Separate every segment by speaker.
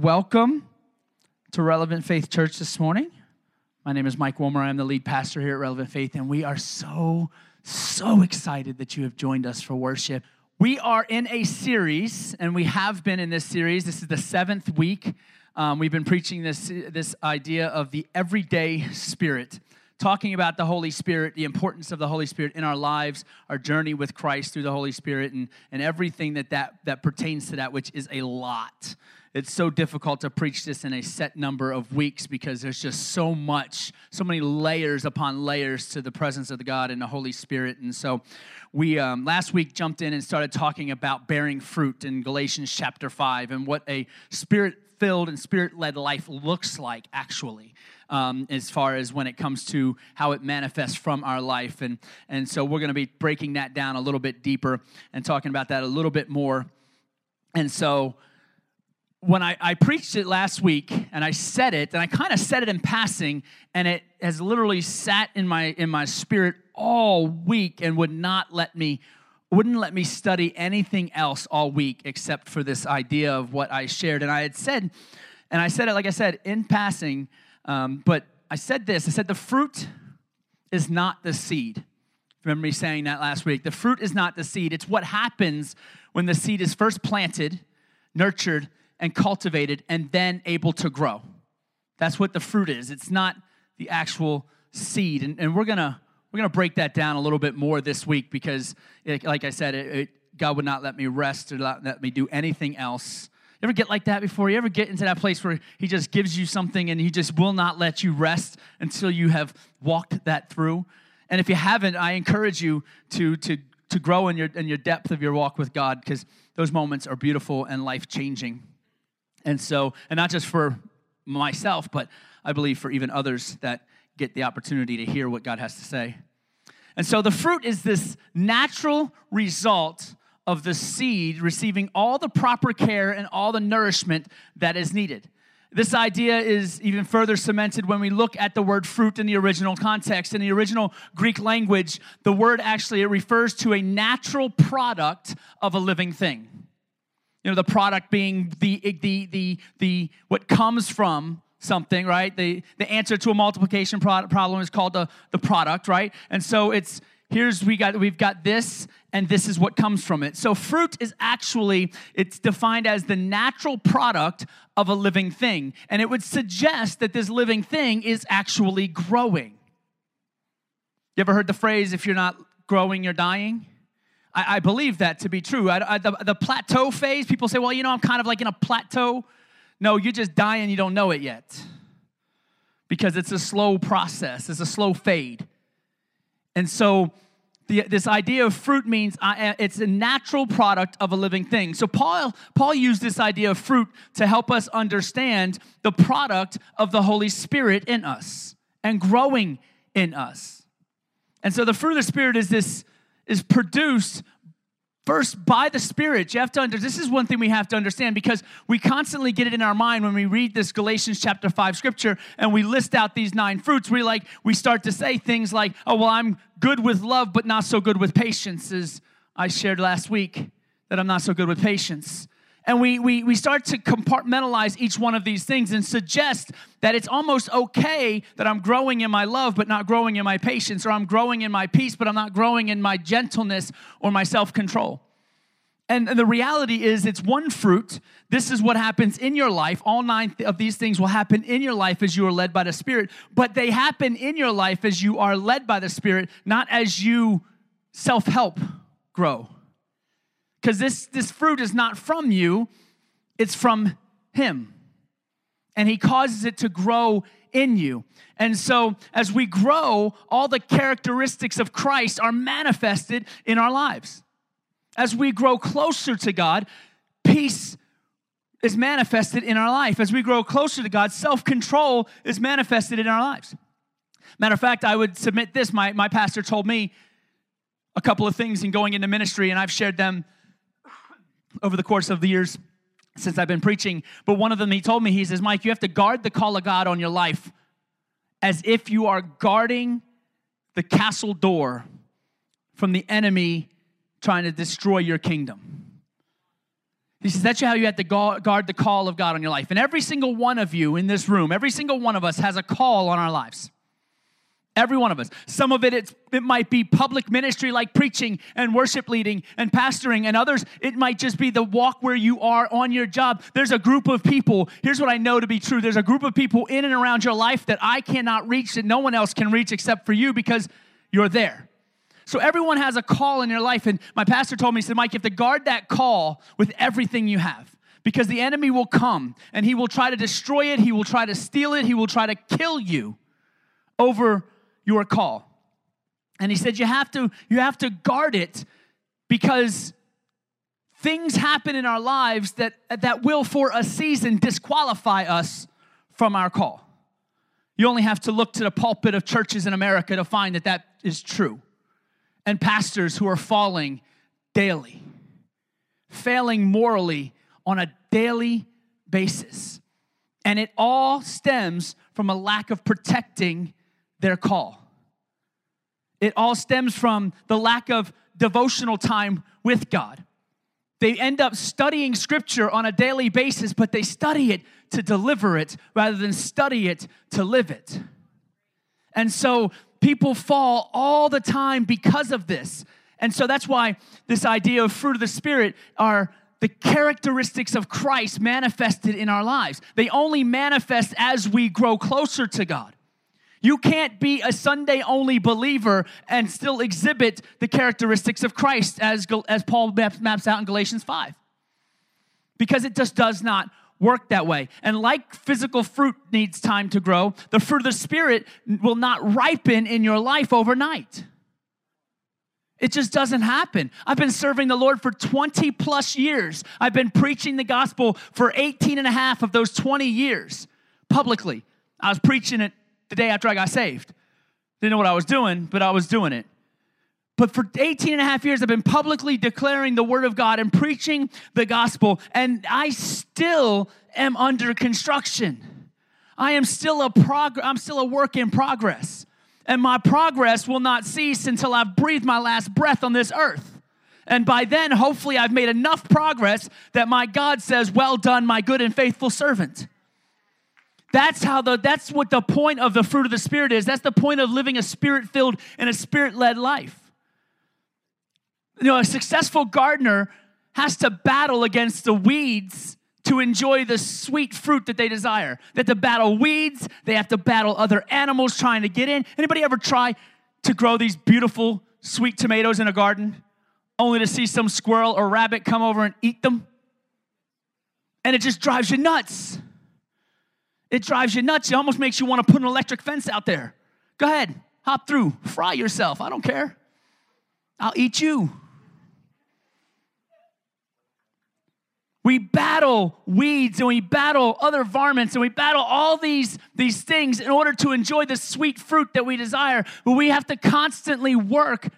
Speaker 1: Welcome to Relevant Faith Church this morning. My name is Mike Wilmer. I'm the lead pastor here at Relevant Faith, and we are so, so excited that you have joined us for worship. We are in a series, and we have been in this series. This is the seventh week. Um, we've been preaching this, this idea of the everyday spirit talking about the Holy Spirit, the importance of the Holy Spirit in our lives, our journey with Christ through the Holy Spirit, and, and everything that, that that pertains to that, which is a lot it's so difficult to preach this in a set number of weeks because there's just so much, so many layers upon layers to the presence of the God and the Holy Spirit. And so we um, last week jumped in and started talking about bearing fruit in Galatians chapter 5 and what a spirit filled and spirit led life looks like actually. Um, as far as when it comes to how it manifests from our life. And, and so we're going to be breaking that down a little bit deeper and talking about that a little bit more. And so when I, I preached it last week and I said it, and I kind of said it in passing, and it has literally sat in my in my spirit all week and would not let me wouldn't let me study anything else all week except for this idea of what I shared. And I had said, and I said it like I said in passing, um, but I said this I said, the fruit is not the seed. Remember me saying that last week. The fruit is not the seed, it's what happens when the seed is first planted, nurtured, and cultivated and then able to grow. That's what the fruit is. It's not the actual seed. And, and we're going to we're going to break that down a little bit more this week because, it, like I said, it, it, God would not let me rest or not let me do anything else. You ever get like that before? You ever get into that place where He just gives you something and He just will not let you rest until you have walked that through? And if you haven't, I encourage you to, to, to grow in your, in your depth of your walk with God because those moments are beautiful and life changing. And so, and not just for myself, but I believe for even others that get the opportunity to hear what God has to say. And so the fruit is this natural result of the seed receiving all the proper care and all the nourishment that is needed. This idea is even further cemented when we look at the word fruit in the original context. In the original Greek language, the word actually refers to a natural product of a living thing you know the product being the the the the what comes from something right the the answer to a multiplication pro- problem is called the the product right and so it's here's we got we've got this and this is what comes from it so fruit is actually it's defined as the natural product of a living thing and it would suggest that this living thing is actually growing you ever heard the phrase if you're not growing you're dying I, I believe that to be true. I, I, the, the plateau phase, people say, well, you know, I'm kind of like in a plateau. No, you're just dying, you don't know it yet. Because it's a slow process, it's a slow fade. And so, the, this idea of fruit means I, it's a natural product of a living thing. So Paul Paul used this idea of fruit to help us understand the product of the Holy Spirit in us and growing in us. And so the fruit of the Spirit is this is produced first by the spirit you have to understand. this is one thing we have to understand because we constantly get it in our mind when we read this galatians chapter 5 scripture and we list out these nine fruits we like we start to say things like oh well i'm good with love but not so good with patience as i shared last week that i'm not so good with patience and we, we, we start to compartmentalize each one of these things and suggest that it's almost okay that I'm growing in my love, but not growing in my patience, or I'm growing in my peace, but I'm not growing in my gentleness or my self control. And, and the reality is, it's one fruit. This is what happens in your life. All nine th- of these things will happen in your life as you are led by the Spirit, but they happen in your life as you are led by the Spirit, not as you self help grow because this, this fruit is not from you, it's from Him. And He causes it to grow in you. And so, as we grow, all the characteristics of Christ are manifested in our lives. As we grow closer to God, peace is manifested in our life. As we grow closer to God, self control is manifested in our lives. Matter of fact, I would submit this. My, my pastor told me a couple of things in going into ministry, and I've shared them over the course of the years since I've been preaching. But one of them, he told me, he says, Mike, you have to guard the call of God on your life as if you are guarding the castle door from the enemy trying to destroy your kingdom. He says, That's how you have to guard the call of God on your life. And every single one of you in this room, every single one of us has a call on our lives. Every one of us. Some of it, it might be public ministry like preaching and worship leading and pastoring, and others, it might just be the walk where you are on your job. There's a group of people, here's what I know to be true there's a group of people in and around your life that I cannot reach, that no one else can reach except for you because you're there. So everyone has a call in your life, and my pastor told me, he said, Mike, you have to guard that call with everything you have because the enemy will come and he will try to destroy it, he will try to steal it, he will try to kill you over your call. And he said you have to you have to guard it because things happen in our lives that that will for a season disqualify us from our call. You only have to look to the pulpit of churches in America to find that that is true. And pastors who are falling daily, failing morally on a daily basis. And it all stems from a lack of protecting their call. It all stems from the lack of devotional time with God. They end up studying scripture on a daily basis, but they study it to deliver it rather than study it to live it. And so people fall all the time because of this. And so that's why this idea of fruit of the Spirit are the characteristics of Christ manifested in our lives. They only manifest as we grow closer to God. You can't be a Sunday only believer and still exhibit the characteristics of Christ as, as Paul maps out in Galatians 5 because it just does not work that way. And like physical fruit needs time to grow, the fruit of the Spirit will not ripen in your life overnight. It just doesn't happen. I've been serving the Lord for 20 plus years. I've been preaching the gospel for 18 and a half of those 20 years publicly. I was preaching it the day after I got saved. Didn't know what I was doing, but I was doing it. But for 18 and a half years, I've been publicly declaring the word of God and preaching the gospel, and I still am under construction. I am still a prog- I'm still a work in progress. And my progress will not cease until I've breathed my last breath on this earth. And by then, hopefully, I've made enough progress that my God says, Well done, my good and faithful servant. That's how the that's what the point of the fruit of the spirit is. That's the point of living a spirit-filled and a spirit-led life. You know, a successful gardener has to battle against the weeds to enjoy the sweet fruit that they desire. They have to battle weeds, they have to battle other animals trying to get in. Anybody ever try to grow these beautiful sweet tomatoes in a garden only to see some squirrel or rabbit come over and eat them? And it just drives you nuts. It drives you nuts. It almost makes you want to put an electric fence out there. Go ahead, hop through, fry yourself. I don't care. I'll eat you. We battle weeds and we battle other varmints and we battle all these, these things in order to enjoy the sweet fruit that we desire. But we have to constantly work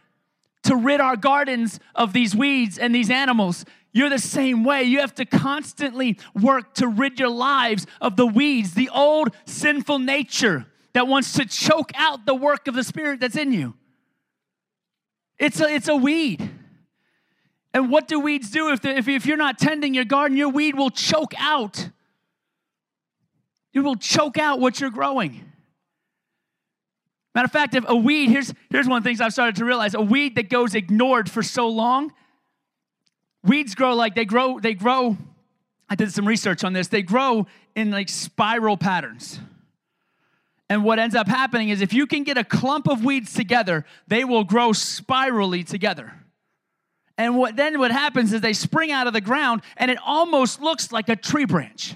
Speaker 1: to rid our gardens of these weeds and these animals. You're the same way. You have to constantly work to rid your lives of the weeds, the old sinful nature that wants to choke out the work of the Spirit that's in you. It's a, it's a weed. And what do weeds do? If, if, if you're not tending your garden, your weed will choke out. It will choke out what you're growing. Matter of fact, if a weed, here's, here's one of the things I've started to realize a weed that goes ignored for so long weeds grow like they grow, they grow. I did some research on this. They grow in like spiral patterns. And what ends up happening is if you can get a clump of weeds together, they will grow spirally together. And what then what happens is they spring out of the ground and it almost looks like a tree branch.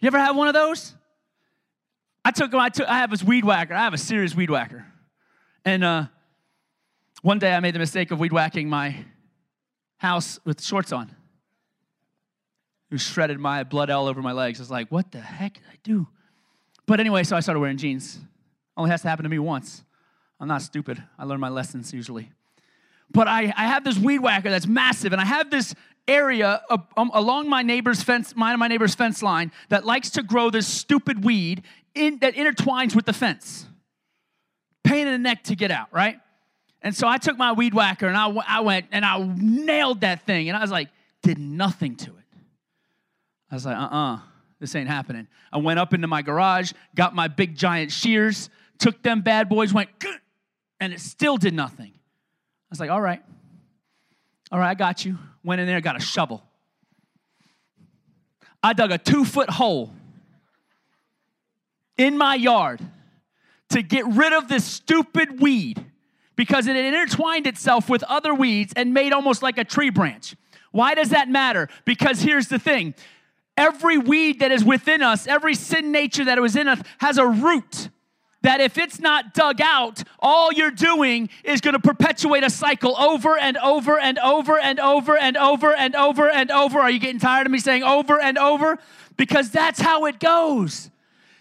Speaker 1: You ever have one of those? I took I took I have this weed whacker. I have a serious weed whacker. And uh, one day I made the mistake of weed whacking my house with shorts on who shredded my blood all over my legs. I was like, what the heck did I do? But anyway, so I started wearing jeans. Only has to happen to me once. I'm not stupid. I learn my lessons usually. But I, I have this weed whacker that's massive, and I have this area up, um, along my neighbor's fence, mine and my neighbor's fence line, that likes to grow this stupid weed in, that intertwines with the fence. Pain in the neck to get out, right? And so I took my weed whacker and I, I went and I nailed that thing. And I was like, did nothing to it. I was like, uh uh-uh, uh this ain't happening. I went up into my garage, got my big giant shears, took them bad boys, went, and it still did nothing. I was like, all right, all right, I got you. Went in there, got a shovel. I dug a two foot hole in my yard to get rid of this stupid weed because it had intertwined itself with other weeds and made almost like a tree branch. Why does that matter? Because here's the thing every weed that is within us, every sin nature that was in us, has a root that if it's not dug out, all you're doing is going to perpetuate a cycle over and over and over and over and over and over and over. Are you getting tired of me saying over and over? Because that's how it goes.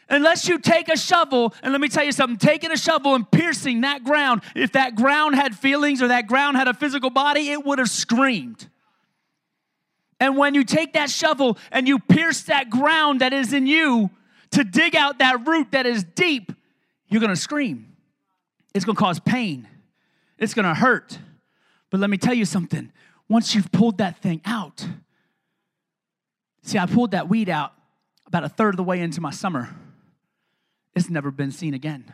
Speaker 1: Unless you take a shovel, and let me tell you something, taking a shovel and piercing that ground, if that ground had feelings or that ground had a physical body, it would have screamed. And when you take that shovel and you pierce that ground that is in you to dig out that root that is deep, you're gonna scream. It's gonna cause pain, it's gonna hurt. But let me tell you something once you've pulled that thing out, see, I pulled that weed out about a third of the way into my summer it's never been seen again.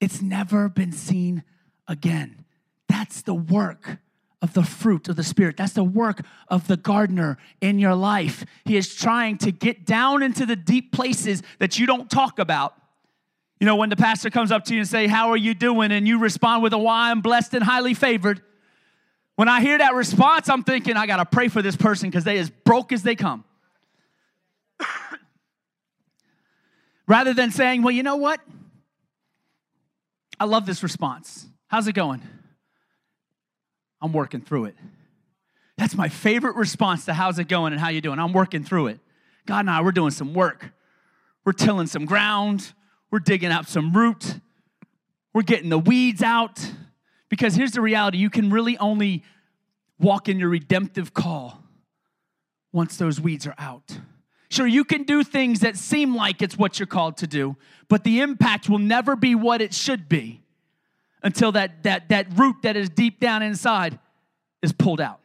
Speaker 1: It's never been seen again. That's the work of the fruit of the Spirit. That's the work of the gardener in your life. He is trying to get down into the deep places that you don't talk about. You know, when the pastor comes up to you and say, "How are you doing?" and you respond with a "Why I'm blessed and highly favored." When I hear that response, I'm thinking, "I got to pray for this person cuz they as broke as they come." Rather than saying, well, you know what? I love this response. How's it going? I'm working through it. That's my favorite response to how's it going and how you doing. I'm working through it. God and I, we're doing some work. We're tilling some ground. We're digging up some root. We're getting the weeds out. Because here's the reality you can really only walk in your redemptive call once those weeds are out. Sure, you can do things that seem like it's what you're called to do, but the impact will never be what it should be until that, that, that root that is deep down inside is pulled out.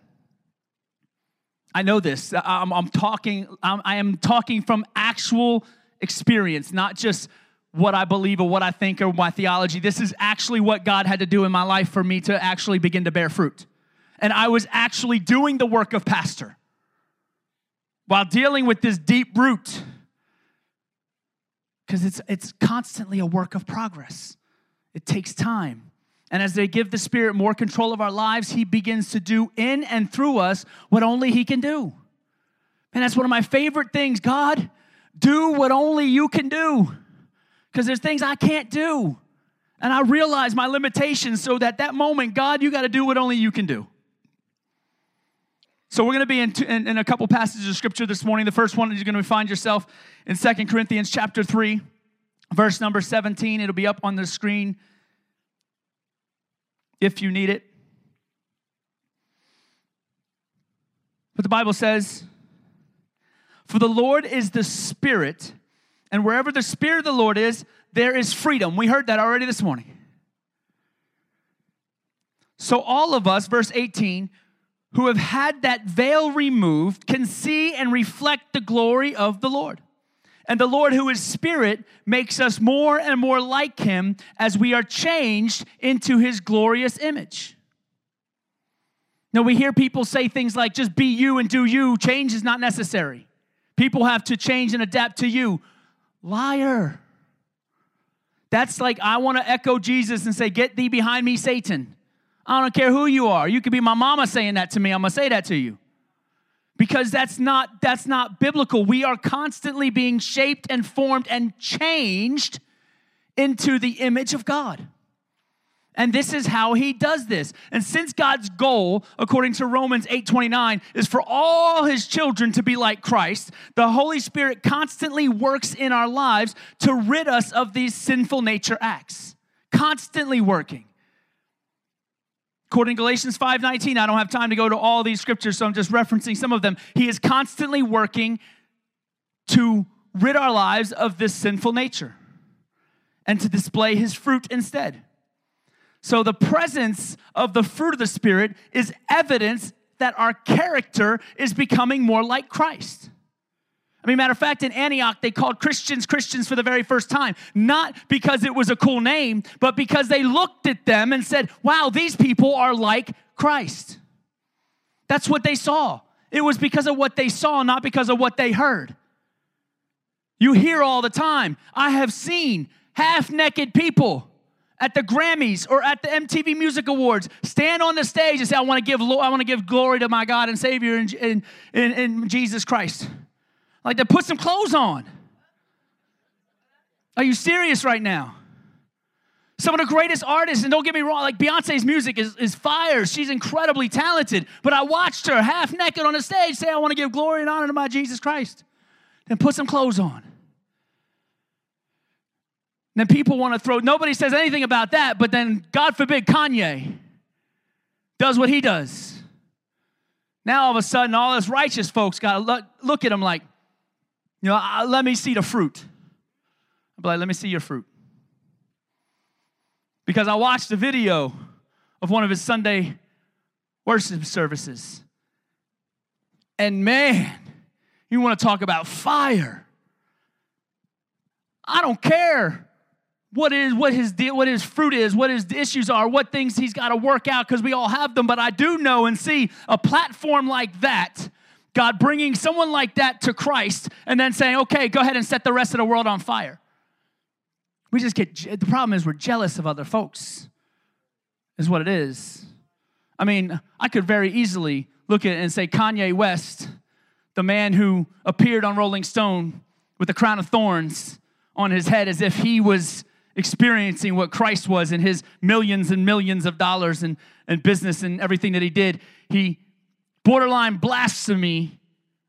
Speaker 1: I know this. I'm, I'm talking, I'm, I am talking from actual experience, not just what I believe or what I think or my theology. This is actually what God had to do in my life for me to actually begin to bear fruit. And I was actually doing the work of pastor while dealing with this deep root because it's, it's constantly a work of progress. It takes time. And as they give the Spirit more control of our lives, He begins to do in and through us what only He can do. And that's one of my favorite things. God, do what only you can do. Because there's things I can't do. And I realize my limitations so that that moment, God, you got to do what only you can do. So we're going to be in, in, in, a couple passages of scripture this morning. The first one is you're going to find yourself in Second Corinthians chapter 3, verse number 17. It'll be up on the screen if you need it. But the Bible says, For the Lord is the Spirit, and wherever the Spirit of the Lord is, there is freedom. We heard that already this morning. So, all of us, verse 18, who have had that veil removed can see and reflect the glory of the Lord. And the Lord, who is Spirit, makes us more and more like Him as we are changed into His glorious image. Now, we hear people say things like, just be you and do you. Change is not necessary. People have to change and adapt to you. Liar. That's like, I want to echo Jesus and say, Get thee behind me, Satan. I don't care who you are. You could be my mama saying that to me. I'm going to say that to you. Because that's not that's not biblical. We are constantly being shaped and formed and changed into the image of God. And this is how he does this. And since God's goal, according to Romans 8:29, is for all his children to be like Christ, the Holy Spirit constantly works in our lives to rid us of these sinful nature acts. Constantly working. According to Galatians 5:19, I don't have time to go to all these scriptures, so I'm just referencing some of them. He is constantly working to rid our lives of this sinful nature and to display his fruit instead. So the presence of the fruit of the spirit is evidence that our character is becoming more like Christ. I mean, matter of fact, in Antioch, they called Christians Christians for the very first time, not because it was a cool name, but because they looked at them and said, wow, these people are like Christ. That's what they saw. It was because of what they saw, not because of what they heard. You hear all the time, I have seen half naked people at the Grammys or at the MTV Music Awards stand on the stage and say, I want to give, I want to give glory to my God and Savior in, in, in, in Jesus Christ. Like to put some clothes on. Are you serious right now? Some of the greatest artists, and don't get me wrong, like Beyonce's music is, is fire. She's incredibly talented. But I watched her half naked on the stage say, I want to give glory and honor to my Jesus Christ. Then put some clothes on. then people want to throw, nobody says anything about that, but then God forbid Kanye does what he does. Now all of a sudden, all us righteous folks got to look, look at him like, you know, let me see the fruit. i like, let me see your fruit. Because I watched a video of one of his Sunday worship services. And man, you want to talk about fire. I don't care what is what his what his fruit is, what his issues are, what things he's got to work out because we all have them, but I do know and see a platform like that God bringing someone like that to Christ and then saying, okay, go ahead and set the rest of the world on fire. We just get, the problem is we're jealous of other folks, is what it is. I mean, I could very easily look at it and say, Kanye West, the man who appeared on Rolling Stone with a crown of thorns on his head as if he was experiencing what Christ was in his millions and millions of dollars and, and business and everything that he did, he borderline blasphemy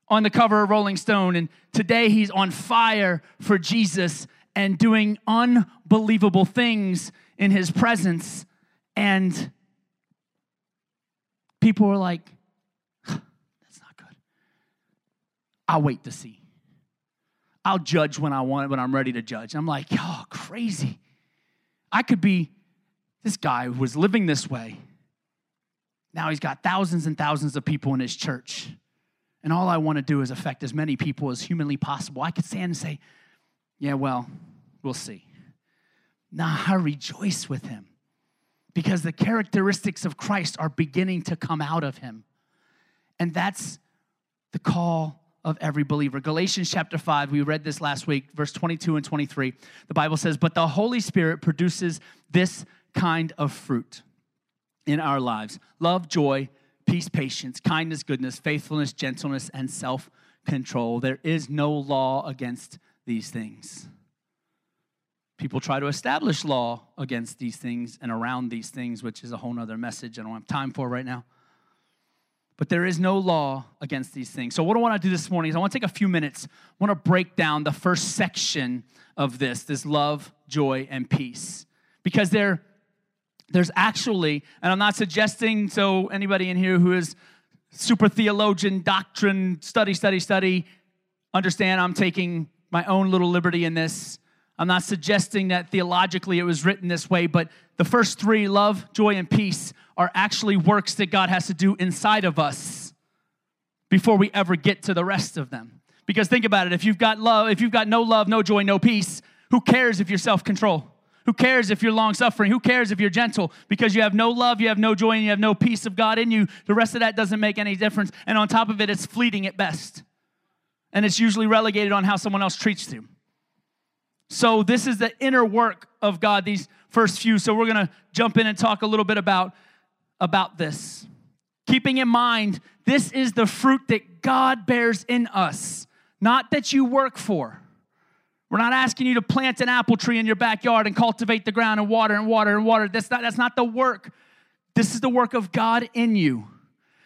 Speaker 1: on the cover of Rolling Stone. And today he's on fire for Jesus and doing unbelievable things in his presence. And people are like, that's not good. I'll wait to see. I'll judge when I want, when I'm ready to judge. I'm like, oh, crazy. I could be, this guy was living this way now he's got thousands and thousands of people in his church. And all I want to do is affect as many people as humanly possible. I could stand and say, Yeah, well, we'll see. Nah, I rejoice with him because the characteristics of Christ are beginning to come out of him. And that's the call of every believer. Galatians chapter 5, we read this last week, verse 22 and 23. The Bible says, But the Holy Spirit produces this kind of fruit in our lives love, joy, peace, patience, kindness, goodness, faithfulness, gentleness, and self control. There is no law against these things. People try to establish law against these things and around these things, which is a whole other message I don't have time for right now. But there is no law against these things. So, what I want to do this morning is I want to take a few minutes. I want to break down the first section of this this love, joy, and peace. Because they're there's actually, and I'm not suggesting so anybody in here who is super theologian, doctrine, study, study, study, understand I'm taking my own little liberty in this. I'm not suggesting that theologically it was written this way, but the first three love, joy, and peace are actually works that God has to do inside of us before we ever get to the rest of them. Because think about it if you've got love, if you've got no love, no joy, no peace, who cares if you're self control? Who cares if you're long suffering? Who cares if you're gentle? Because you have no love, you have no joy, and you have no peace of God in you. The rest of that doesn't make any difference. And on top of it, it's fleeting at best. And it's usually relegated on how someone else treats you. So, this is the inner work of God, these first few. So, we're going to jump in and talk a little bit about, about this. Keeping in mind, this is the fruit that God bears in us, not that you work for. We're not asking you to plant an apple tree in your backyard and cultivate the ground and water and water and water. That's not, that's not the work. This is the work of God in you.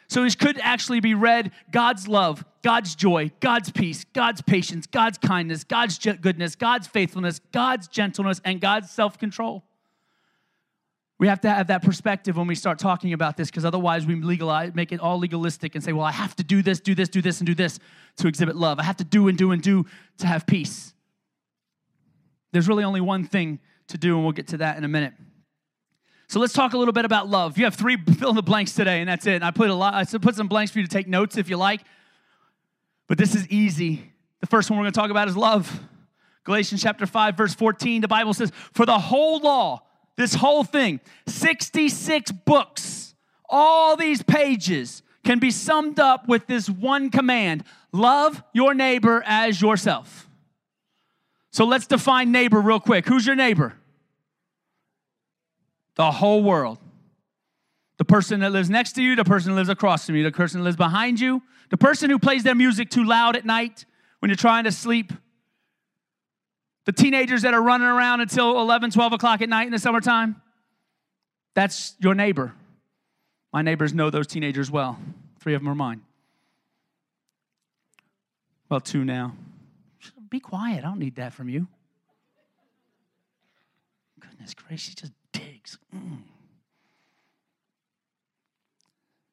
Speaker 1: So this could actually be read God's love, God's joy, God's peace, God's patience, God's kindness, God's goodness, God's faithfulness, God's gentleness, and God's self control. We have to have that perspective when we start talking about this because otherwise we legalize, make it all legalistic and say, well, I have to do this, do this, do this, and do this to exhibit love. I have to do and do and do to have peace. There's really only one thing to do, and we'll get to that in a minute. So let's talk a little bit about love. You have three fill in the blanks today, and that's it. I put a lot. I put some blanks for you to take notes if you like. But this is easy. The first one we're going to talk about is love. Galatians chapter 5, verse 14, the Bible says, For the whole law, this whole thing, 66 books, all these pages can be summed up with this one command love your neighbor as yourself. So let's define neighbor real quick. Who's your neighbor? The whole world. The person that lives next to you, the person that lives across from you, the person that lives behind you, the person who plays their music too loud at night when you're trying to sleep, the teenagers that are running around until 11, 12 o'clock at night in the summertime. That's your neighbor. My neighbors know those teenagers well. Three of them are mine. Well, two now be quiet. I don't need that from you. Goodness gracious, just digs. Mm.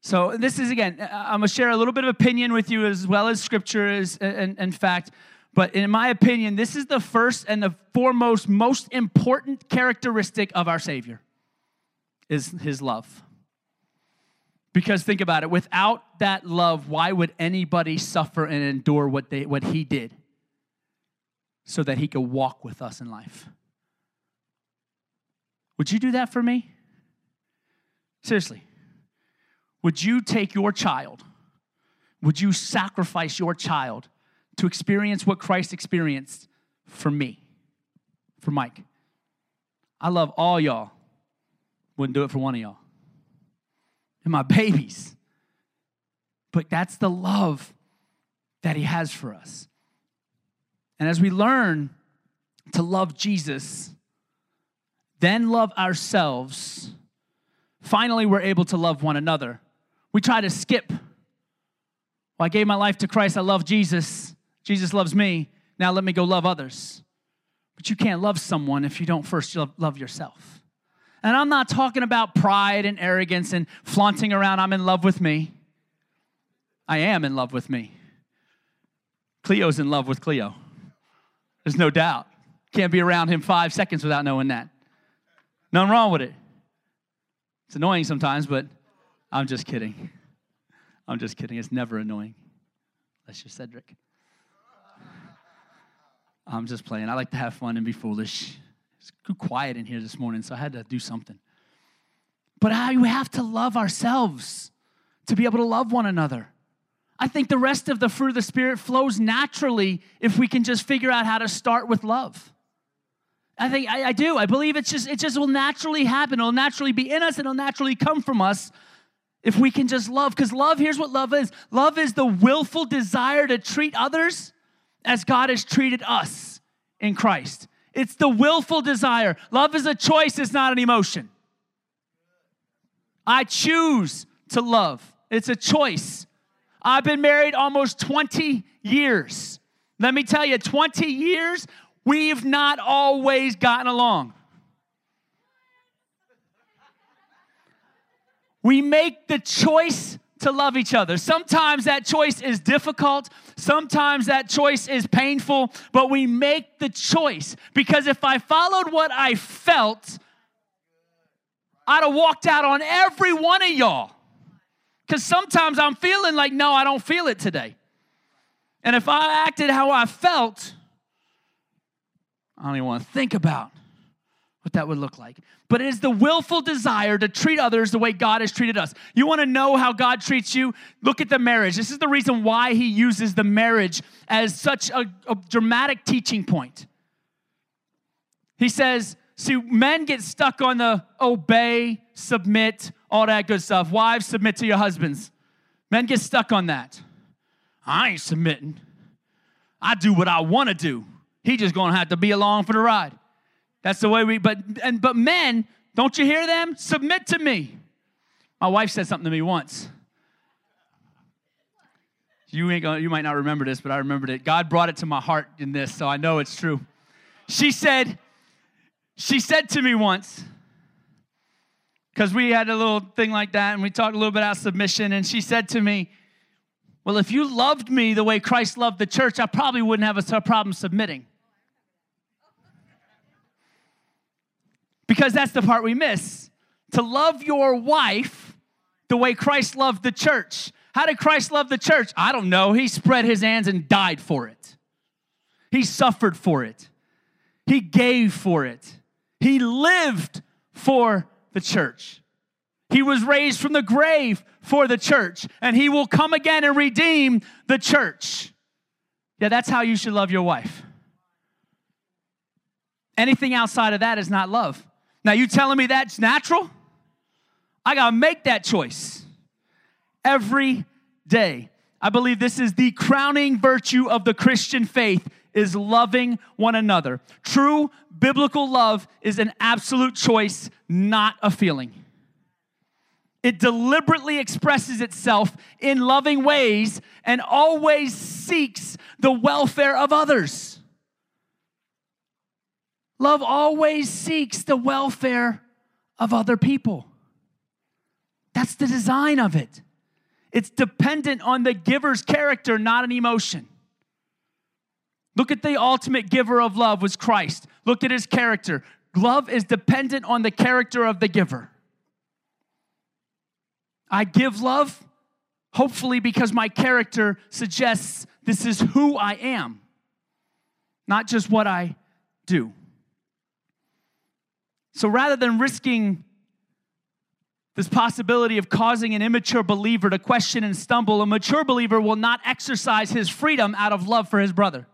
Speaker 1: So, this is again, uh, I'm going to share a little bit of opinion with you as well as scripture uh, and, and fact. But in my opinion, this is the first and the foremost, most important characteristic of our Savior is his love. Because think about it, without that love, why would anybody suffer and endure what, they, what he did? so that he could walk with us in life. Would you do that for me? Seriously. Would you take your child? Would you sacrifice your child to experience what Christ experienced for me, for Mike? I love all y'all. Wouldn't do it for one of y'all. And my babies. But that's the love that he has for us. And as we learn to love Jesus, then love ourselves, finally we're able to love one another. We try to skip. Well, I gave my life to Christ. I love Jesus. Jesus loves me. Now let me go love others. But you can't love someone if you don't first love yourself. And I'm not talking about pride and arrogance and flaunting around, I'm in love with me. I am in love with me. Cleo's in love with Cleo. There's no doubt. Can't be around him five seconds without knowing that. Nothing wrong with it. It's annoying sometimes, but I'm just kidding. I'm just kidding. It's never annoying. That's just Cedric. I'm just playing. I like to have fun and be foolish. It's too quiet in here this morning, so I had to do something. But I, we have to love ourselves to be able to love one another. I think the rest of the fruit of the Spirit flows naturally if we can just figure out how to start with love. I think I, I do. I believe it's just it just will naturally happen. It'll naturally be in us. It'll naturally come from us if we can just love. Because love, here's what love is: love is the willful desire to treat others as God has treated us in Christ. It's the willful desire. Love is a choice, it's not an emotion. I choose to love. It's a choice. I've been married almost 20 years. Let me tell you, 20 years, we've not always gotten along. We make the choice to love each other. Sometimes that choice is difficult, sometimes that choice is painful, but we make the choice because if I followed what I felt, I'd have walked out on every one of y'all. Because sometimes I'm feeling like, no, I don't feel it today. And if I acted how I felt, I don't even want to think about what that would look like. But it is the willful desire to treat others the way God has treated us. You want to know how God treats you? Look at the marriage. This is the reason why he uses the marriage as such a, a dramatic teaching point. He says, See, men get stuck on the obey submit, all that good stuff. Wives, submit to your husbands. Men get stuck on that. I ain't submitting. I do what I want to do. He just gonna have to be along for the ride. That's the way we. But and but men, don't you hear them? Submit to me. My wife said something to me once. You ain't gonna, you might not remember this, but I remembered it. God brought it to my heart in this, so I know it's true. She said, she said to me once, because we had a little thing like that and we talked a little bit about submission. And she said to me, Well, if you loved me the way Christ loved the church, I probably wouldn't have a problem submitting. Because that's the part we miss. To love your wife the way Christ loved the church. How did Christ love the church? I don't know. He spread his hands and died for it, he suffered for it, he gave for it, he lived for the church. He was raised from the grave for the church, and he will come again and redeem the church. Yeah, that's how you should love your wife. Anything outside of that is not love. Now, you telling me that's natural? I gotta make that choice every day. I believe this is the crowning virtue of the Christian faith is loving one another. True biblical love is an absolute choice, not a feeling. It deliberately expresses itself in loving ways and always seeks the welfare of others. Love always seeks the welfare of other people. That's the design of it. It's dependent on the giver's character, not an emotion. Look at the ultimate giver of love was Christ. Look at his character. Love is dependent on the character of the giver. I give love, hopefully, because my character suggests this is who I am, not just what I do. So rather than risking this possibility of causing an immature believer to question and stumble, a mature believer will not exercise his freedom out of love for his brother.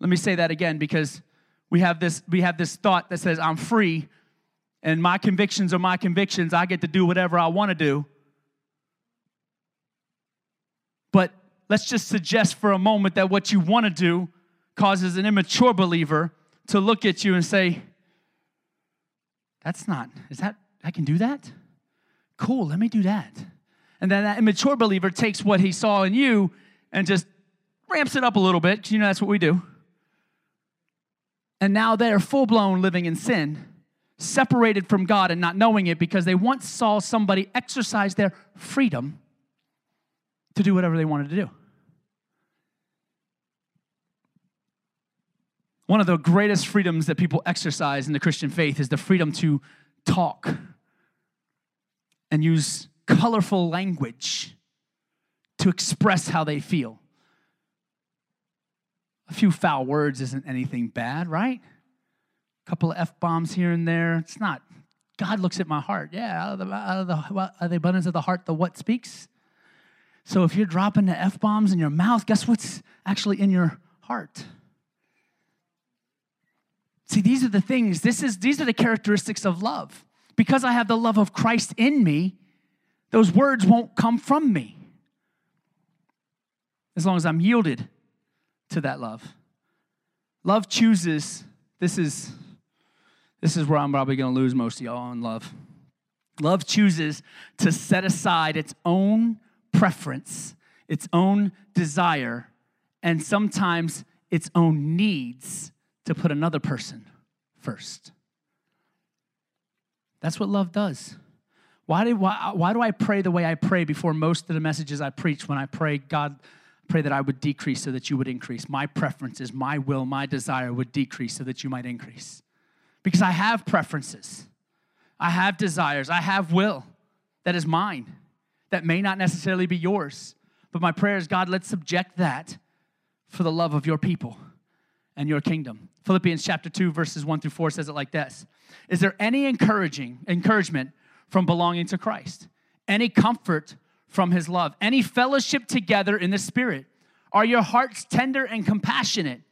Speaker 1: Let me say that again because we have this we have this thought that says I'm free and my convictions are my convictions. I get to do whatever I want to do. But let's just suggest for a moment that what you want to do causes an immature believer to look at you and say, That's not, is that, I can do that? Cool, let me do that. And then that immature believer takes what he saw in you and just ramps it up a little bit. You know, that's what we do and now they're full blown living in sin, separated from God and not knowing it because they once saw somebody exercise their freedom to do whatever they wanted to do. One of the greatest freedoms that people exercise in the Christian faith is the freedom to talk and use colorful language to express how they feel a few foul words isn't anything bad, right? A couple of F bombs here and there. It's not. God looks at my heart. Yeah, out of, the, out of the, out of the abundance of the heart, the what speaks. So if you're dropping the F bombs in your mouth, guess what's actually in your heart? See, these are the things, this is, these are the characteristics of love. Because I have the love of Christ in me, those words won't come from me as long as I'm yielded to that love. Love chooses, this is this is where I'm probably going to lose most of y'all on love. Love chooses to set aside its own preference, its own desire, and sometimes its own needs to put another person first. That's what love does. Why do, why, why do I pray the way I pray before most of the messages I preach when I pray, God, pray that I would decrease so that you would increase. My preferences, my will, my desire would decrease so that you might increase. Because I have preferences, I have desires, I have will that is mine, that may not necessarily be yours. But my prayer is, God, let's subject that for the love of your people and your kingdom. Philippians chapter 2 verses 1 through 4 says it like this. Is there any encouraging encouragement from belonging to Christ? Any comfort from his love. Any fellowship together in the Spirit? Are your hearts tender and compassionate?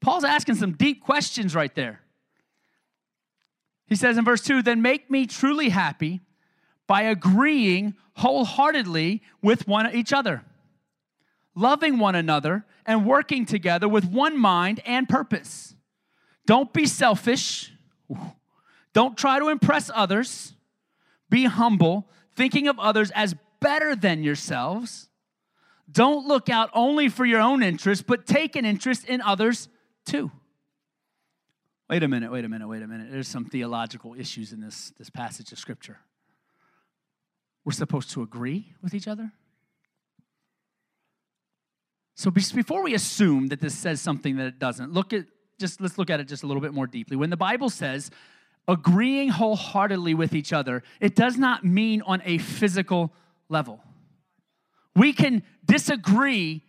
Speaker 1: Paul's asking some deep questions right there. He says in verse 2 Then make me truly happy by agreeing wholeheartedly with one each other, loving one another, and working together with one mind and purpose. Don't be selfish. Don't try to impress others. Be humble, thinking of others as better than yourselves. Don't look out only for your own interest, but take an interest in others too. Wait a minute, wait a minute, wait a minute. There's some theological issues in this, this passage of Scripture. We're supposed to agree with each other? So before we assume that this says something that it doesn't, look at just let's look at it just a little bit more deeply. When the Bible says agreeing wholeheartedly with each other, it does not mean on a physical level. We can disagree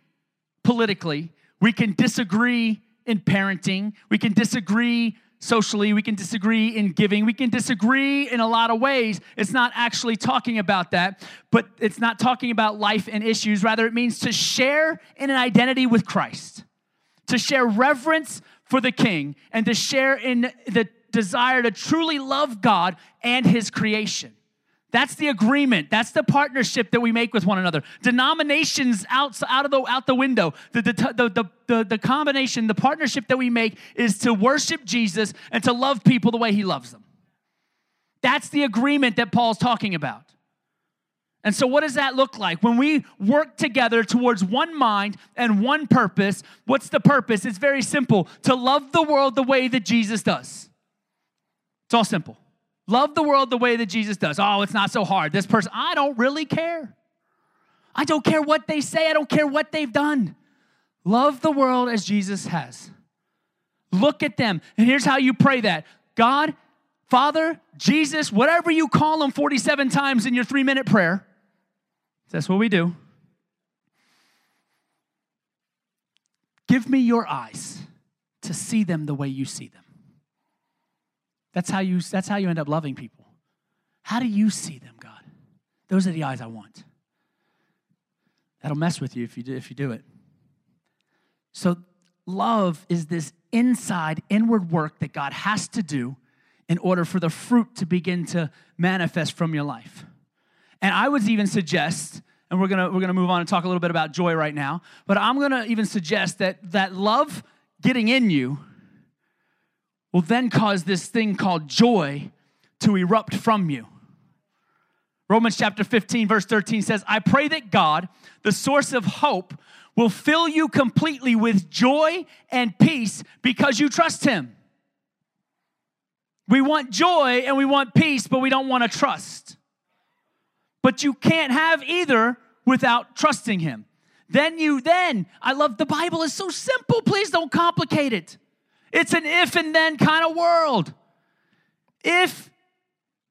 Speaker 1: politically, we can disagree in parenting, we can disagree socially, we can disagree in giving, we can disagree in a lot of ways. It's not actually talking about that, but it's not talking about life and issues. Rather, it means to share in an identity with Christ, to share reverence for the King, and to share in the desire to truly love God and His creation. That's the agreement. That's the partnership that we make with one another. Denominations out, out, of the, out the window. The, the, the, the, the combination, the partnership that we make is to worship Jesus and to love people the way he loves them. That's the agreement that Paul's talking about. And so, what does that look like? When we work together towards one mind and one purpose, what's the purpose? It's very simple to love the world the way that Jesus does. It's all simple. Love the world the way that Jesus does. Oh, it's not so hard. This person, I don't really care. I don't care what they say, I don't care what they've done. Love the world as Jesus has. Look at them. And here's how you pray that God, Father, Jesus, whatever you call them 47 times in your three minute prayer. That's what we do. Give me your eyes to see them the way you see them. That's how you that's how you end up loving people. How do you see them, God? Those are the eyes I want. That'll mess with you if you do, if you do it. So love is this inside inward work that God has to do in order for the fruit to begin to manifest from your life. And I would even suggest and we're gonna we're gonna move on and talk a little bit about joy right now but i'm gonna even suggest that that love getting in you will then cause this thing called joy to erupt from you. Romans chapter 15, verse 13 says, I pray that God, the source of hope, will fill you completely with joy and peace because you trust Him. We want joy and we want peace, but we don't want to trust. But you can't have either without trusting Him. Then you, then, I love the Bible is so simple. Please don't complicate it. It's an if and then kind of world. If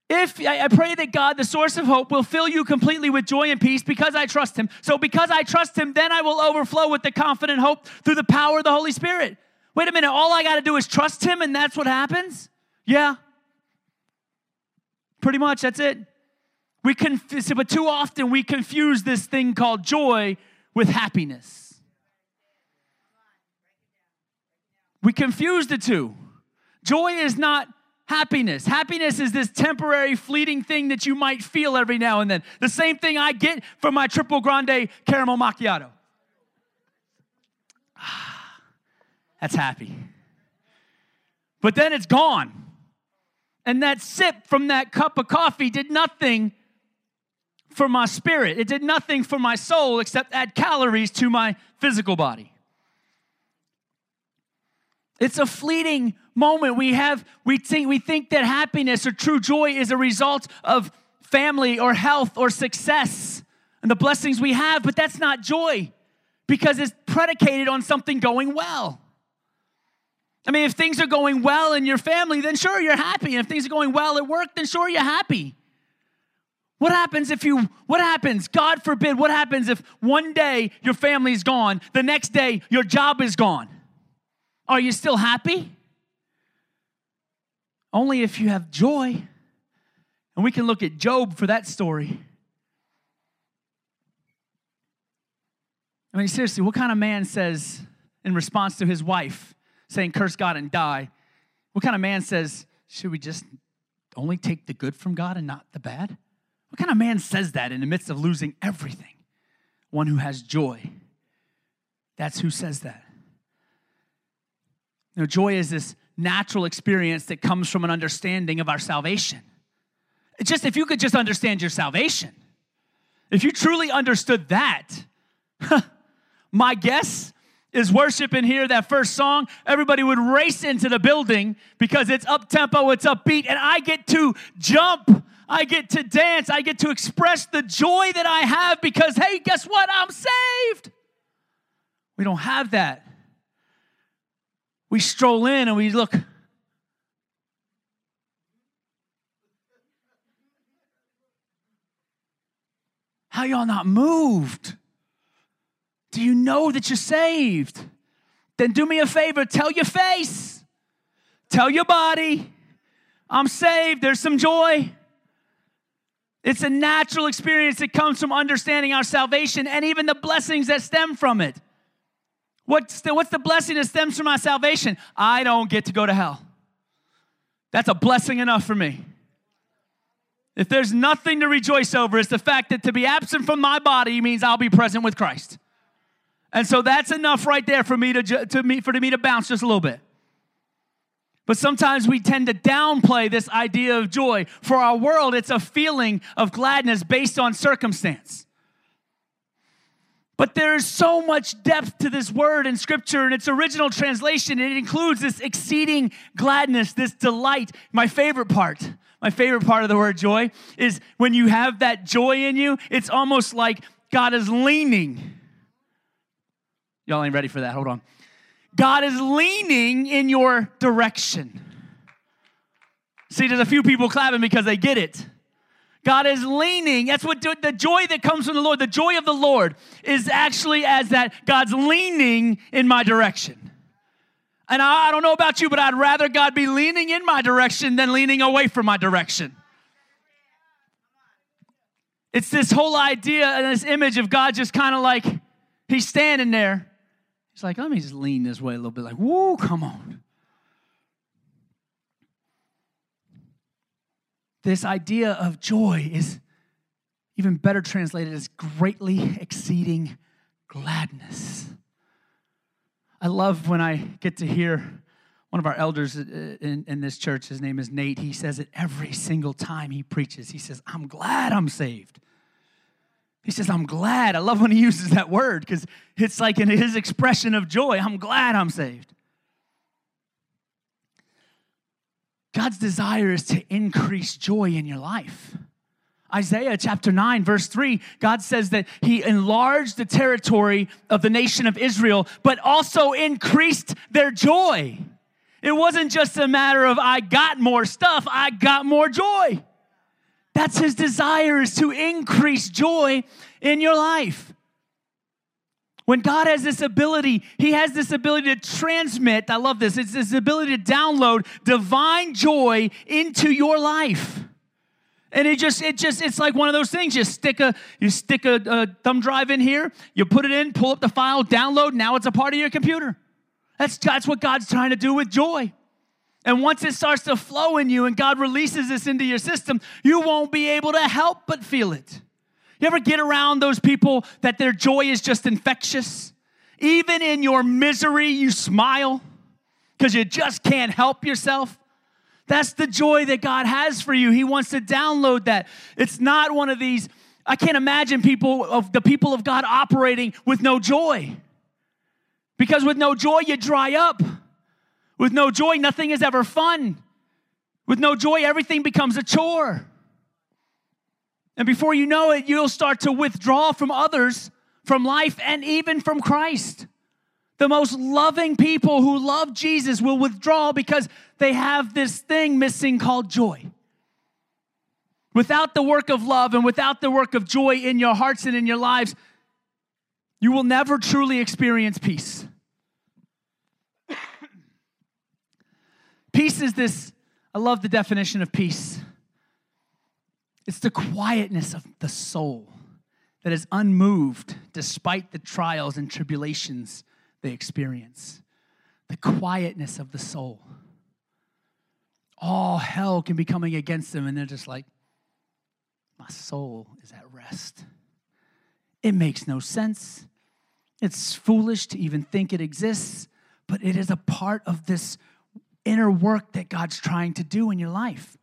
Speaker 1: if I pray that God, the source of hope, will fill you completely with joy and peace because I trust Him. So, because I trust Him, then I will overflow with the confident hope through the power of the Holy Spirit. Wait a minute, all I got to do is trust Him, and that's what happens? Yeah. Pretty much, that's it. We conf- but too often we confuse this thing called joy with happiness. We confuse the two. Joy is not happiness. Happiness is this temporary, fleeting thing that you might feel every now and then. The same thing I get from my triple grande caramel macchiato. Ah, that's happy. But then it's gone. And that sip from that cup of coffee did nothing for my spirit. It did nothing for my soul except add calories to my physical body. It's a fleeting moment. We have we think we think that happiness or true joy is a result of family or health or success and the blessings we have, but that's not joy because it's predicated on something going well. I mean, if things are going well in your family, then sure you're happy. And if things are going well at work, then sure you're happy. What happens if you, what happens, God forbid, what happens if one day your family's gone, the next day your job is gone? Are you still happy? Only if you have joy. And we can look at Job for that story. I mean, seriously, what kind of man says in response to his wife, saying, Curse God and die? What kind of man says, Should we just only take the good from God and not the bad? What kind of man says that in the midst of losing everything? One who has joy. That's who says that. You know, joy is this natural experience that comes from an understanding of our salvation. It's just if you could just understand your salvation, if you truly understood that, my guess is worship in here, that first song, everybody would race into the building because it's up tempo, it's upbeat, and I get to jump, I get to dance, I get to express the joy that I have because, hey, guess what? I'm saved. We don't have that we stroll in and we look. How y'all not moved? Do you know that you're saved? Then do me a favor, tell your face, tell your body, I'm saved, there's some joy. It's a natural experience that comes from understanding our salvation and even the blessings that stem from it. What's the, what's the blessing that stems from my salvation? I don't get to go to hell. That's a blessing enough for me. If there's nothing to rejoice over, it's the fact that to be absent from my body means I'll be present with Christ. And so that's enough right there for me to, to me, for me to bounce just a little bit. But sometimes we tend to downplay this idea of joy. For our world, it's a feeling of gladness based on circumstance. But there is so much depth to this word in scripture and its original translation. It includes this exceeding gladness, this delight. My favorite part, my favorite part of the word joy is when you have that joy in you, it's almost like God is leaning. Y'all ain't ready for that. Hold on. God is leaning in your direction. See, there's a few people clapping because they get it. God is leaning. That's what the joy that comes from the Lord, the joy of the Lord is actually as that God's leaning in my direction. And I, I don't know about you, but I'd rather God be leaning in my direction than leaning away from my direction. It's this whole idea and this image of God just kind of like, He's standing there. He's like, let me just lean this way a little bit, like, woo, come on. This idea of joy is even better translated as greatly exceeding gladness. I love when I get to hear one of our elders uh, in, in, this church, his name is Nate, he says it every single time he preaches. He says, I'm glad I'm saved. He says, I'm glad. I love when he uses that word because it's like in his expression of joy, I'm glad I'm saved. God's desire is to increase joy in your life. Isaiah chapter 9, verse 3, God says that He enlarged the territory of the nation of Israel, but also increased their joy. It wasn't just a matter of I got more stuff, I got more joy. That's His desire is to increase joy in your life. When God has this ability, He has this ability to transmit, I love this, it's this ability to download divine joy into your life. And it just, it just, it's like one of those things. You stick a, you stick a, a thumb drive in here, you put it in, pull up the file, download, now it's a part of your computer. That's, that's what God's trying to do with joy. And once it starts to flow in you and God releases this into your system, you won't be able to help but feel it. You ever get around those people that their joy is just infectious? Even in your misery, you smile because you just can't help yourself. That's the joy that God has for you. He wants to download that. It's not one of these, I can't imagine people of the people of God operating with no joy. Because with no joy, you dry up. With no joy, nothing is ever fun. With no joy, everything becomes a chore. And before you know it, you'll start to withdraw from others, from life, and even from Christ. The most loving people who love Jesus will withdraw because they have this thing missing called joy. Without the work of love and without the work of joy in your hearts and in your lives, you will never truly experience peace. peace is this, I love the definition of peace. It's the quietness of the soul that is unmoved despite the trials and tribulations they experience. The quietness of the soul. All hell can be coming against them, and they're just like, my soul is at rest. It makes no sense. It's foolish to even think it exists, but it is a part of this inner work that God's trying to do in your life.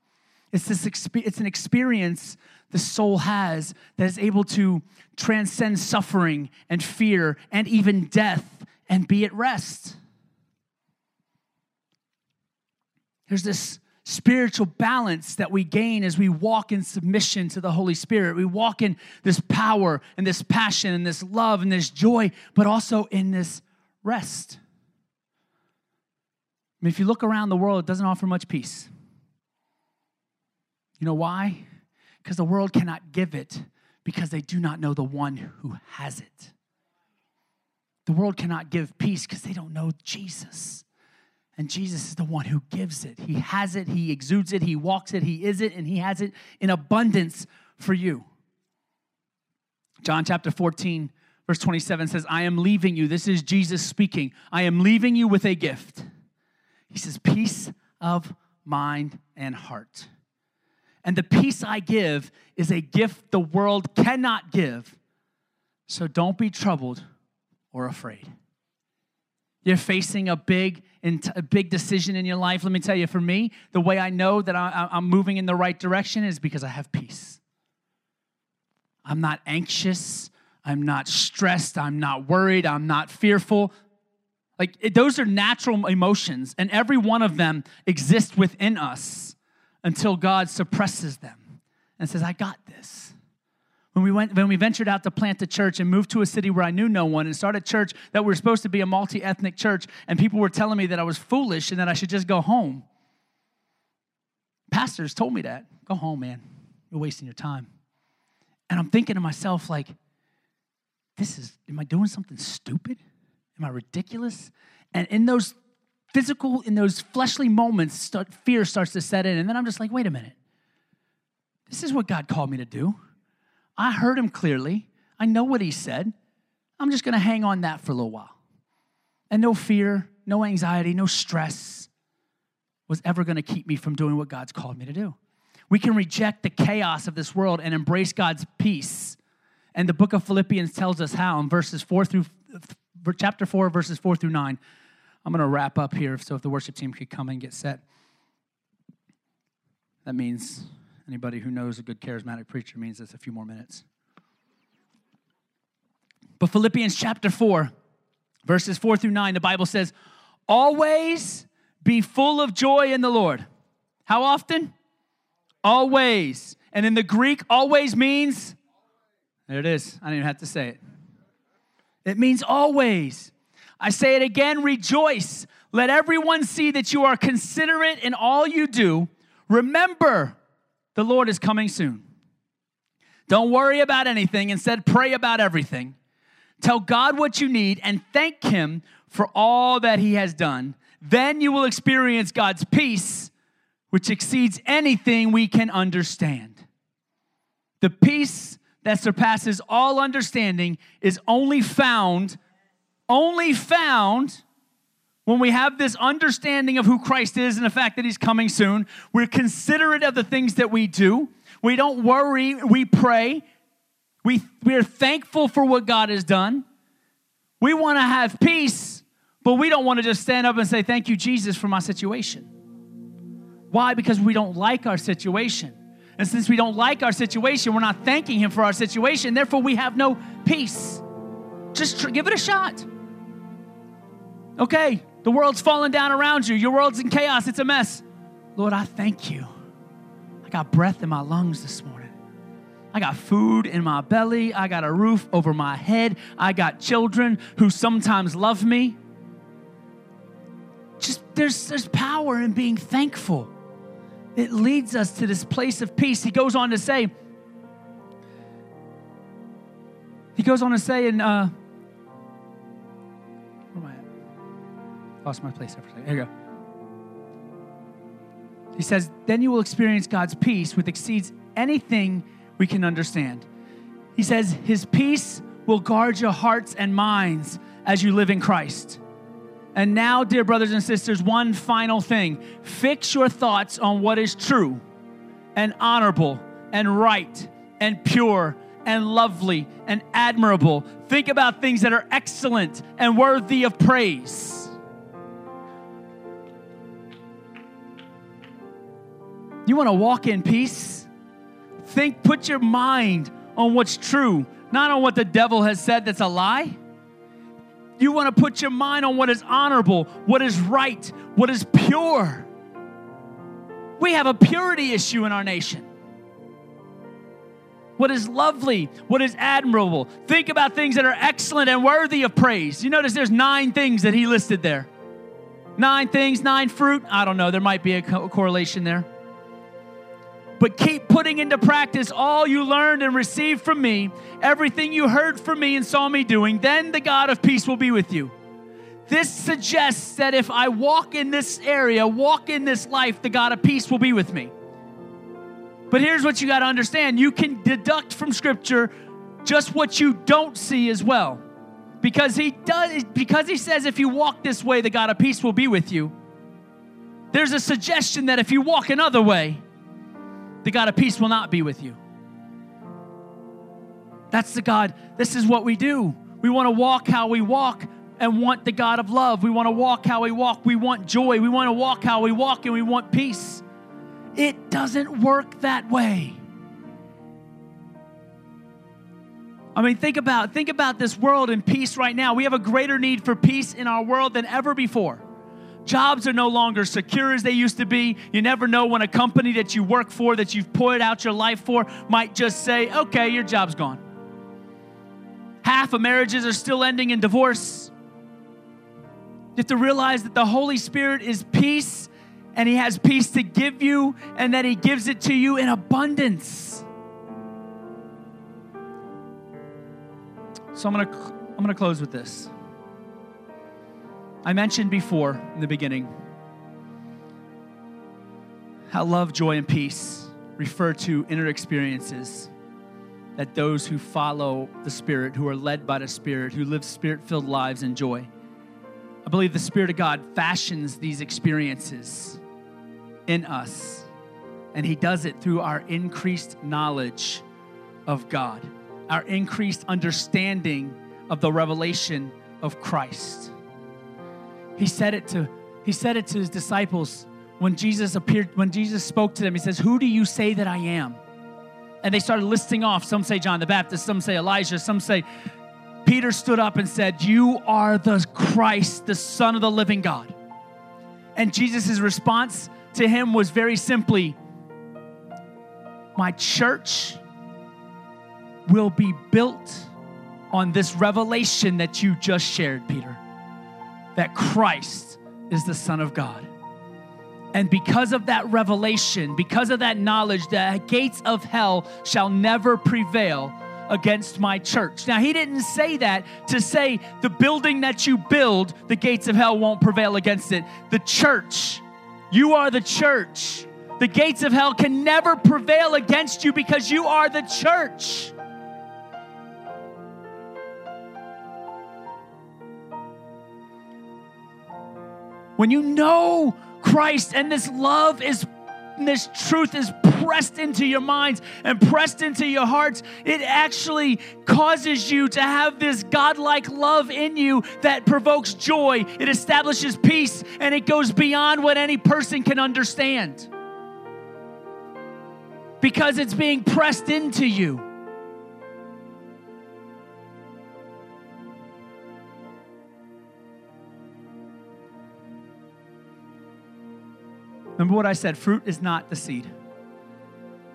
Speaker 1: It's, this exp- it's an experience the soul has that is able to transcend suffering and fear and even death and be at rest. There's this spiritual balance that we gain as we walk in submission to the Holy Spirit. We walk in this power and this passion and this love and this joy, but also in this rest. I mean, if you look around the world, it doesn't offer much peace. You know why? Because the world cannot give it because they do not know the one who has it. The world cannot give peace because they don't know Jesus. And Jesus is the one who gives it. He has it, He exudes it, He walks it, He is it, and He has it in abundance for you. John chapter 14, verse 27 says, I am leaving you. This is Jesus speaking. I am leaving you with a gift. He says, Peace of mind and heart. And the peace I give is a gift the world cannot give. So don't be troubled or afraid. You're facing a big, a big decision in your life. Let me tell you, for me, the way I know that I'm moving in the right direction is because I have peace. I'm not anxious. I'm not stressed. I'm not worried. I'm not fearful. Like, those are natural emotions, and every one of them exists within us until God suppresses them and says, I got this. When we, went, when we ventured out to plant a church and moved to a city where I knew no one and started a church that we were supposed to be a multi ethnic church, and people were telling me that I was foolish and that I should just go home. Pastors told me that. Go home, man. You're wasting your time. And I'm thinking to myself, like, this is, am I doing something stupid? Am I ridiculous? And in those physical, in those fleshly moments, start, fear starts to set in. And then I'm just like, wait a minute. This is what God called me to do. I heard him clearly. I know what he said. I'm just going to hang on that for a little while. And no fear, no anxiety, no stress was ever going to keep me from doing what God's called me to do. We can reject the chaos of this world and embrace God's peace. And the book of Philippians tells us how in verses 4 through chapter 4 verses 4 through 9 I'm going to wrap up here. So if the worship team could come and get set, that means anybody who knows a good charismatic preacher means that's a few more minutes. But Philippians chapter 4, verses 4 through 9, the Bible says, Always be full of joy in the Lord. How often? Always. And in the Greek, always means, there it is. I didn't even have to say it. It means always. I say it again rejoice. Let everyone see that you are considerate in all you do. Remember, the Lord is coming soon. Don't worry about anything, instead, pray about everything. Tell God what you need and thank Him for all that He has done. Then you will experience God's peace, which exceeds anything we can understand. The peace that surpasses all understanding is only found only found when we have this understanding of who Christ is and the fact that he's coming soon. We're considerate of the things that we do. We don't worry, we pray. We, we are thankful for what God has done. We want to have peace, but we don't want to just stand up and say, Thank you, Jesus, for my situation. Why? Because we don't like our situation. And since we don't like our situation, we're not thanking Him for our situation. Therefore, we have no peace. Just tr- give it a shot. Okay, the world's falling down around you, your world's in chaos, it's a mess. Lord, I thank you. I got breath in my lungs this morning. I got food in my belly. I got a roof over my head. I got children who sometimes love me. Just there's there's power in being thankful. It leads us to this place of peace. He goes on to say, he goes on to say in uh, Lost my place there for a second. There you go. He says, Then you will experience God's peace, which exceeds anything we can understand. He says, His peace will guard your hearts and minds as you live in Christ. And now, dear brothers and sisters, one final thing fix your thoughts on what is true and honorable and right and pure and lovely and admirable. Think about things that are excellent and worthy of praise. You want to walk in peace? Think, put your mind on what's true, not on what the devil has said that's a lie. You want to put your mind on what is honorable, what is right, what is pure. We have a purity issue in our nation. What is lovely, what is admirable. Think about things that are excellent and worthy of praise. You notice there's nine things that he listed there. Nine things, nine fruit. I don't know, there might be a co- correlation there but keep putting into practice all you learned and received from me, everything you heard from me and saw me doing. Then the God of peace will be with you. This suggests that if I walk in this area, walk in this life, the God of peace will be with me. But here's what you got to understand you can deduct from Scripture just what you don't see as well. Because he does because he says if you walk this way the God of peace will be with you. There's a suggestion that if you walk another way the God of peace will not be with you. That's the God. This is what we do. We want to walk how we walk and want the God of love. We want to walk how we walk. We want joy. We want to walk how we walk and we want peace. It doesn't work that way. I mean, think about think about this world and peace right now. We have a greater need for peace in our world than ever before. Jobs are no longer secure as they used to be. You never know when a company that you work for, that you've poured out your life for, might just say, okay, your job's gone. Half of marriages are still ending in divorce. You have to realize that the Holy Spirit is peace and He has peace to give you and that He gives it to you in abundance. So I'm going to I'm going to close with this. I mentioned before in the beginning how love, joy, and peace refer to inner experiences that those who follow the Spirit, who are led by the Spirit, who live Spirit filled lives, enjoy. I believe the Spirit of God fashions these experiences in us, and He does it through our increased knowledge of God, our increased understanding of the revelation of Christ. He said it to he said it to his disciples when Jesus appeared when Jesus spoke to them. He says, "Who do you say that I am?" And they started listing off. Some say John the Baptist, some say Elijah, some say Peter stood up and said, "You are the Christ, the Son of the living God." And Jesus' response to him was very simply, "My church will be built on this revelation that you just shared, Peter that Christ is the Son of God. And because of that revelation, because of that knowledge, the gates of hell shall never prevail against my church. Now, he didn't say that to say the building that you build, the gates of hell won't prevail against it. The church, you are the church. The gates of hell can never prevail against you because you are the church. When you know Christ and this love is this truth is pressed into your minds and pressed into your hearts, it actually causes you to have this godlike love in you that provokes joy. It establishes peace and it goes beyond what any person can understand because it's being pressed into you. Remember what I said fruit is not the seed.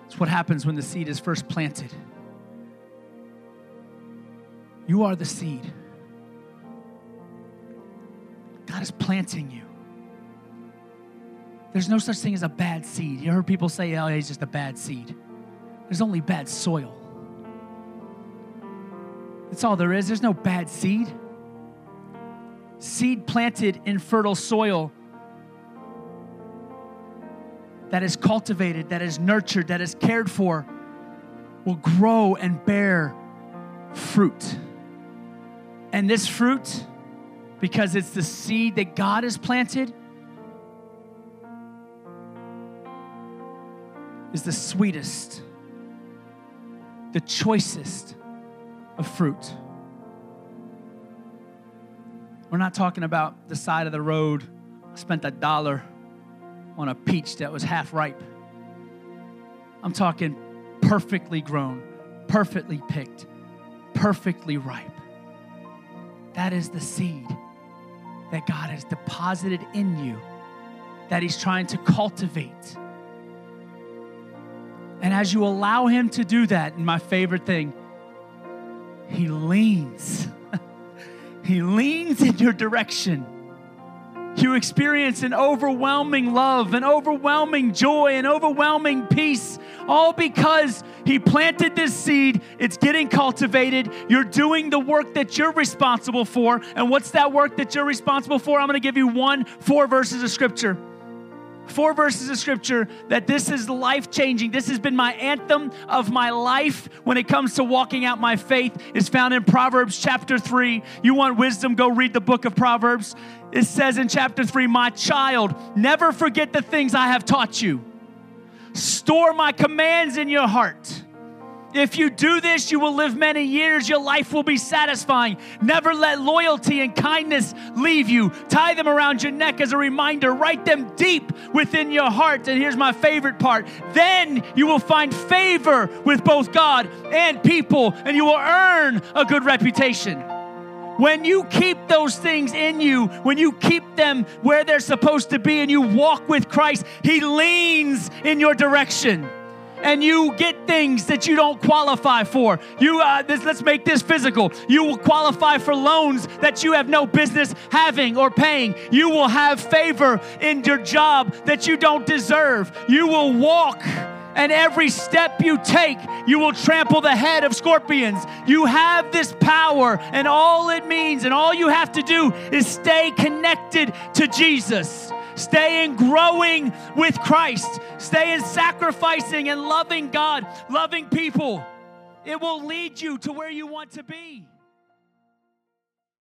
Speaker 1: It's what happens when the seed is first planted. You are the seed. God is planting you. There's no such thing as a bad seed. You heard people say, oh, he's just a bad seed. There's only bad soil. That's all there is. There's no bad seed. Seed planted in fertile soil that is cultivated, that is nurtured, that is cared for, will grow and bear fruit. And this fruit, because it's the seed that God has planted, is the sweetest, the choicest of fruit. We're not talking about the side of the road, I spent a dollar on a peach that was half ripe. I'm talking perfectly grown, perfectly picked, perfectly ripe. That is the seed that God has deposited in you that He's trying to cultivate. And as you allow Him to do that, and my favorite thing, He leans. he leans in your direction you experience an overwhelming love, an overwhelming joy, an overwhelming peace, all because He planted this seed. It's getting cultivated. You're doing the work that you're responsible for. And what's that work that you're responsible for? I'm going to give you one, four verses of scripture four verses of scripture that this is life changing. This has been my anthem of my life when it comes to walking out my faith is found in Proverbs chapter 3. You want wisdom, go read the book of Proverbs. It says in chapter 3, "My child, never forget the things I have taught you. Store my commands in your heart." If you do this, you will live many years. Your life will be satisfying. Never let loyalty and kindness leave you. Tie them around your neck as a reminder. Write them deep within your heart. And here's my favorite part then you will find favor with both God and people, and you will earn a good reputation. When you keep those things in you, when you keep them where they're supposed to be, and you walk with Christ, He leans in your direction and you get things that you don't qualify for. You, uh, this, let's make this physical. You will qualify for loans that you have no business having or paying. You will have favor in your job that you don't deserve. You will walk and every step you take, you will trample the head of scorpions. You have this power, and all it means, and all you have to do is stay connected to Jesus. Stay in growing with Christ. Stay in sacrificing and loving God, loving people. It will lead you to where you want to be.